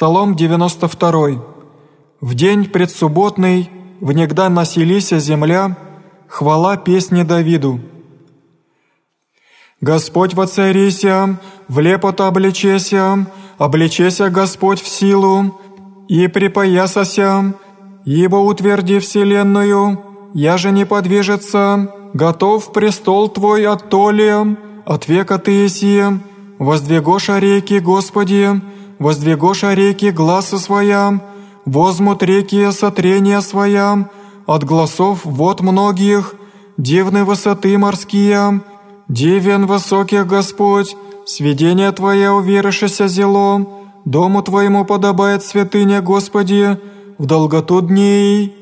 Псалом 92. В день предсубботный, внегда населися земля, хвала песни Давиду. Господь воцарися, в лепоту обличеся, обличеся Господь в силу, и припоясася, ибо утверди вселенную, я же не подвижется, готов престол Твой от толи, от века Ты еси, воздвигоша реки, Господи, воздвигоша реки гласа своя, возмут реки сотрения своя, от глазов вод многих, дивны высоты морские, дивен высоких Господь, сведение Твое уверишься зело, дому Твоему подобает святыня Господи, в долготу дней,